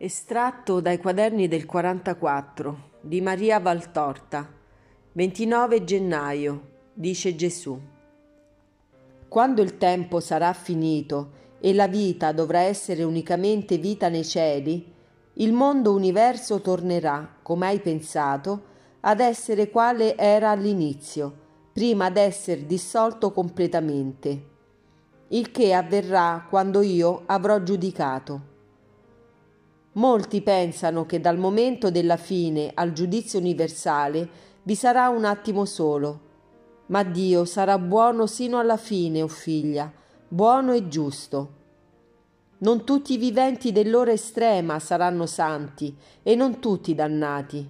Estratto dai quaderni del 44 di Maria Valtorta 29 gennaio dice Gesù Quando il tempo sarà finito e la vita dovrà essere unicamente vita nei cieli, il mondo universo tornerà, come hai pensato, ad essere quale era all'inizio, prima d'essere dissolto completamente, il che avverrà quando io avrò giudicato. Molti pensano che dal momento della fine al giudizio universale vi sarà un attimo solo, ma Dio sarà buono sino alla fine, o oh figlia, buono e giusto. Non tutti i viventi dell'ora estrema saranno santi e non tutti dannati.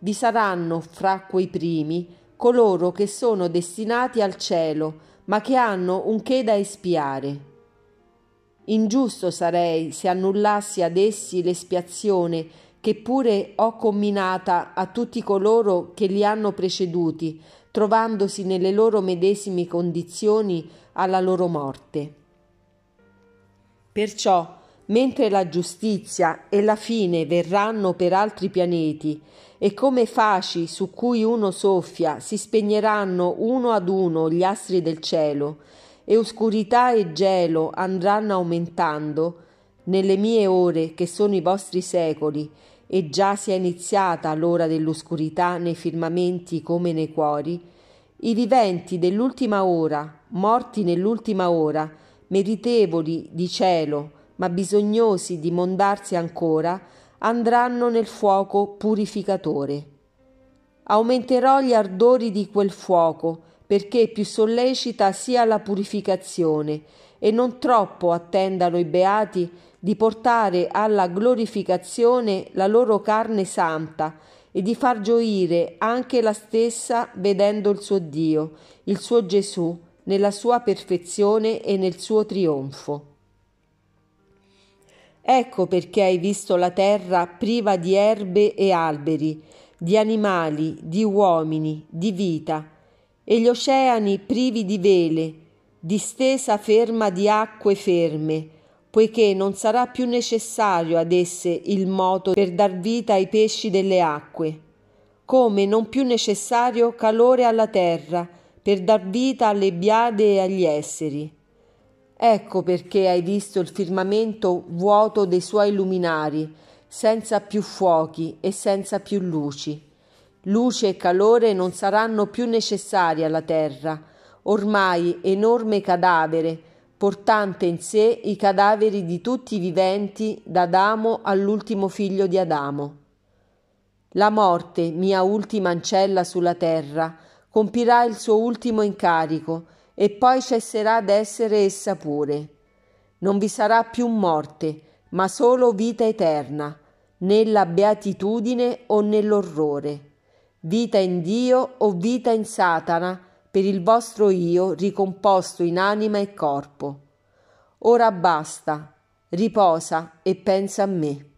Vi saranno fra quei primi coloro che sono destinati al cielo, ma che hanno un che da espiare. Ingiusto sarei se annullassi ad essi l'espiazione che pure ho comminata a tutti coloro che li hanno preceduti, trovandosi nelle loro medesime condizioni alla loro morte. Perciò, mentre la giustizia e la fine verranno per altri pianeti, e come faci su cui uno soffia si spegneranno uno ad uno gli astri del cielo, e oscurità e gelo andranno aumentando, nelle mie ore che sono i vostri secoli, e già sia iniziata l'ora dell'oscurità nei firmamenti come nei cuori, i viventi dell'ultima ora, morti nell'ultima ora, meritevoli di cielo, ma bisognosi di mondarsi ancora, andranno nel fuoco purificatore. Aumenterò gli ardori di quel fuoco, perché più sollecita sia la purificazione e non troppo attendano i beati di portare alla glorificazione la loro carne santa e di far gioire anche la stessa vedendo il suo Dio, il suo Gesù, nella sua perfezione e nel suo trionfo. Ecco perché hai visto la terra priva di erbe e alberi, di animali, di uomini, di vita, e gli oceani privi di vele, distesa ferma di acque ferme, poiché non sarà più necessario ad esse il moto per dar vita ai pesci delle acque, come non più necessario calore alla terra per dar vita alle biade e agli esseri. Ecco perché hai visto il firmamento vuoto dei suoi luminari, senza più fuochi e senza più luci Luce e calore non saranno più necessari alla terra, ormai enorme cadavere, portante in sé i cadaveri di tutti i viventi, da Adamo all'ultimo figlio di Adamo. La morte, mia ultima ancella sulla terra, compirà il suo ultimo incarico e poi cesserà d'essere essa pure. Non vi sarà più morte, ma solo vita eterna, nella beatitudine o nell'orrore vita in Dio o vita in Satana, per il vostro io ricomposto in anima e corpo. Ora basta, riposa e pensa a me.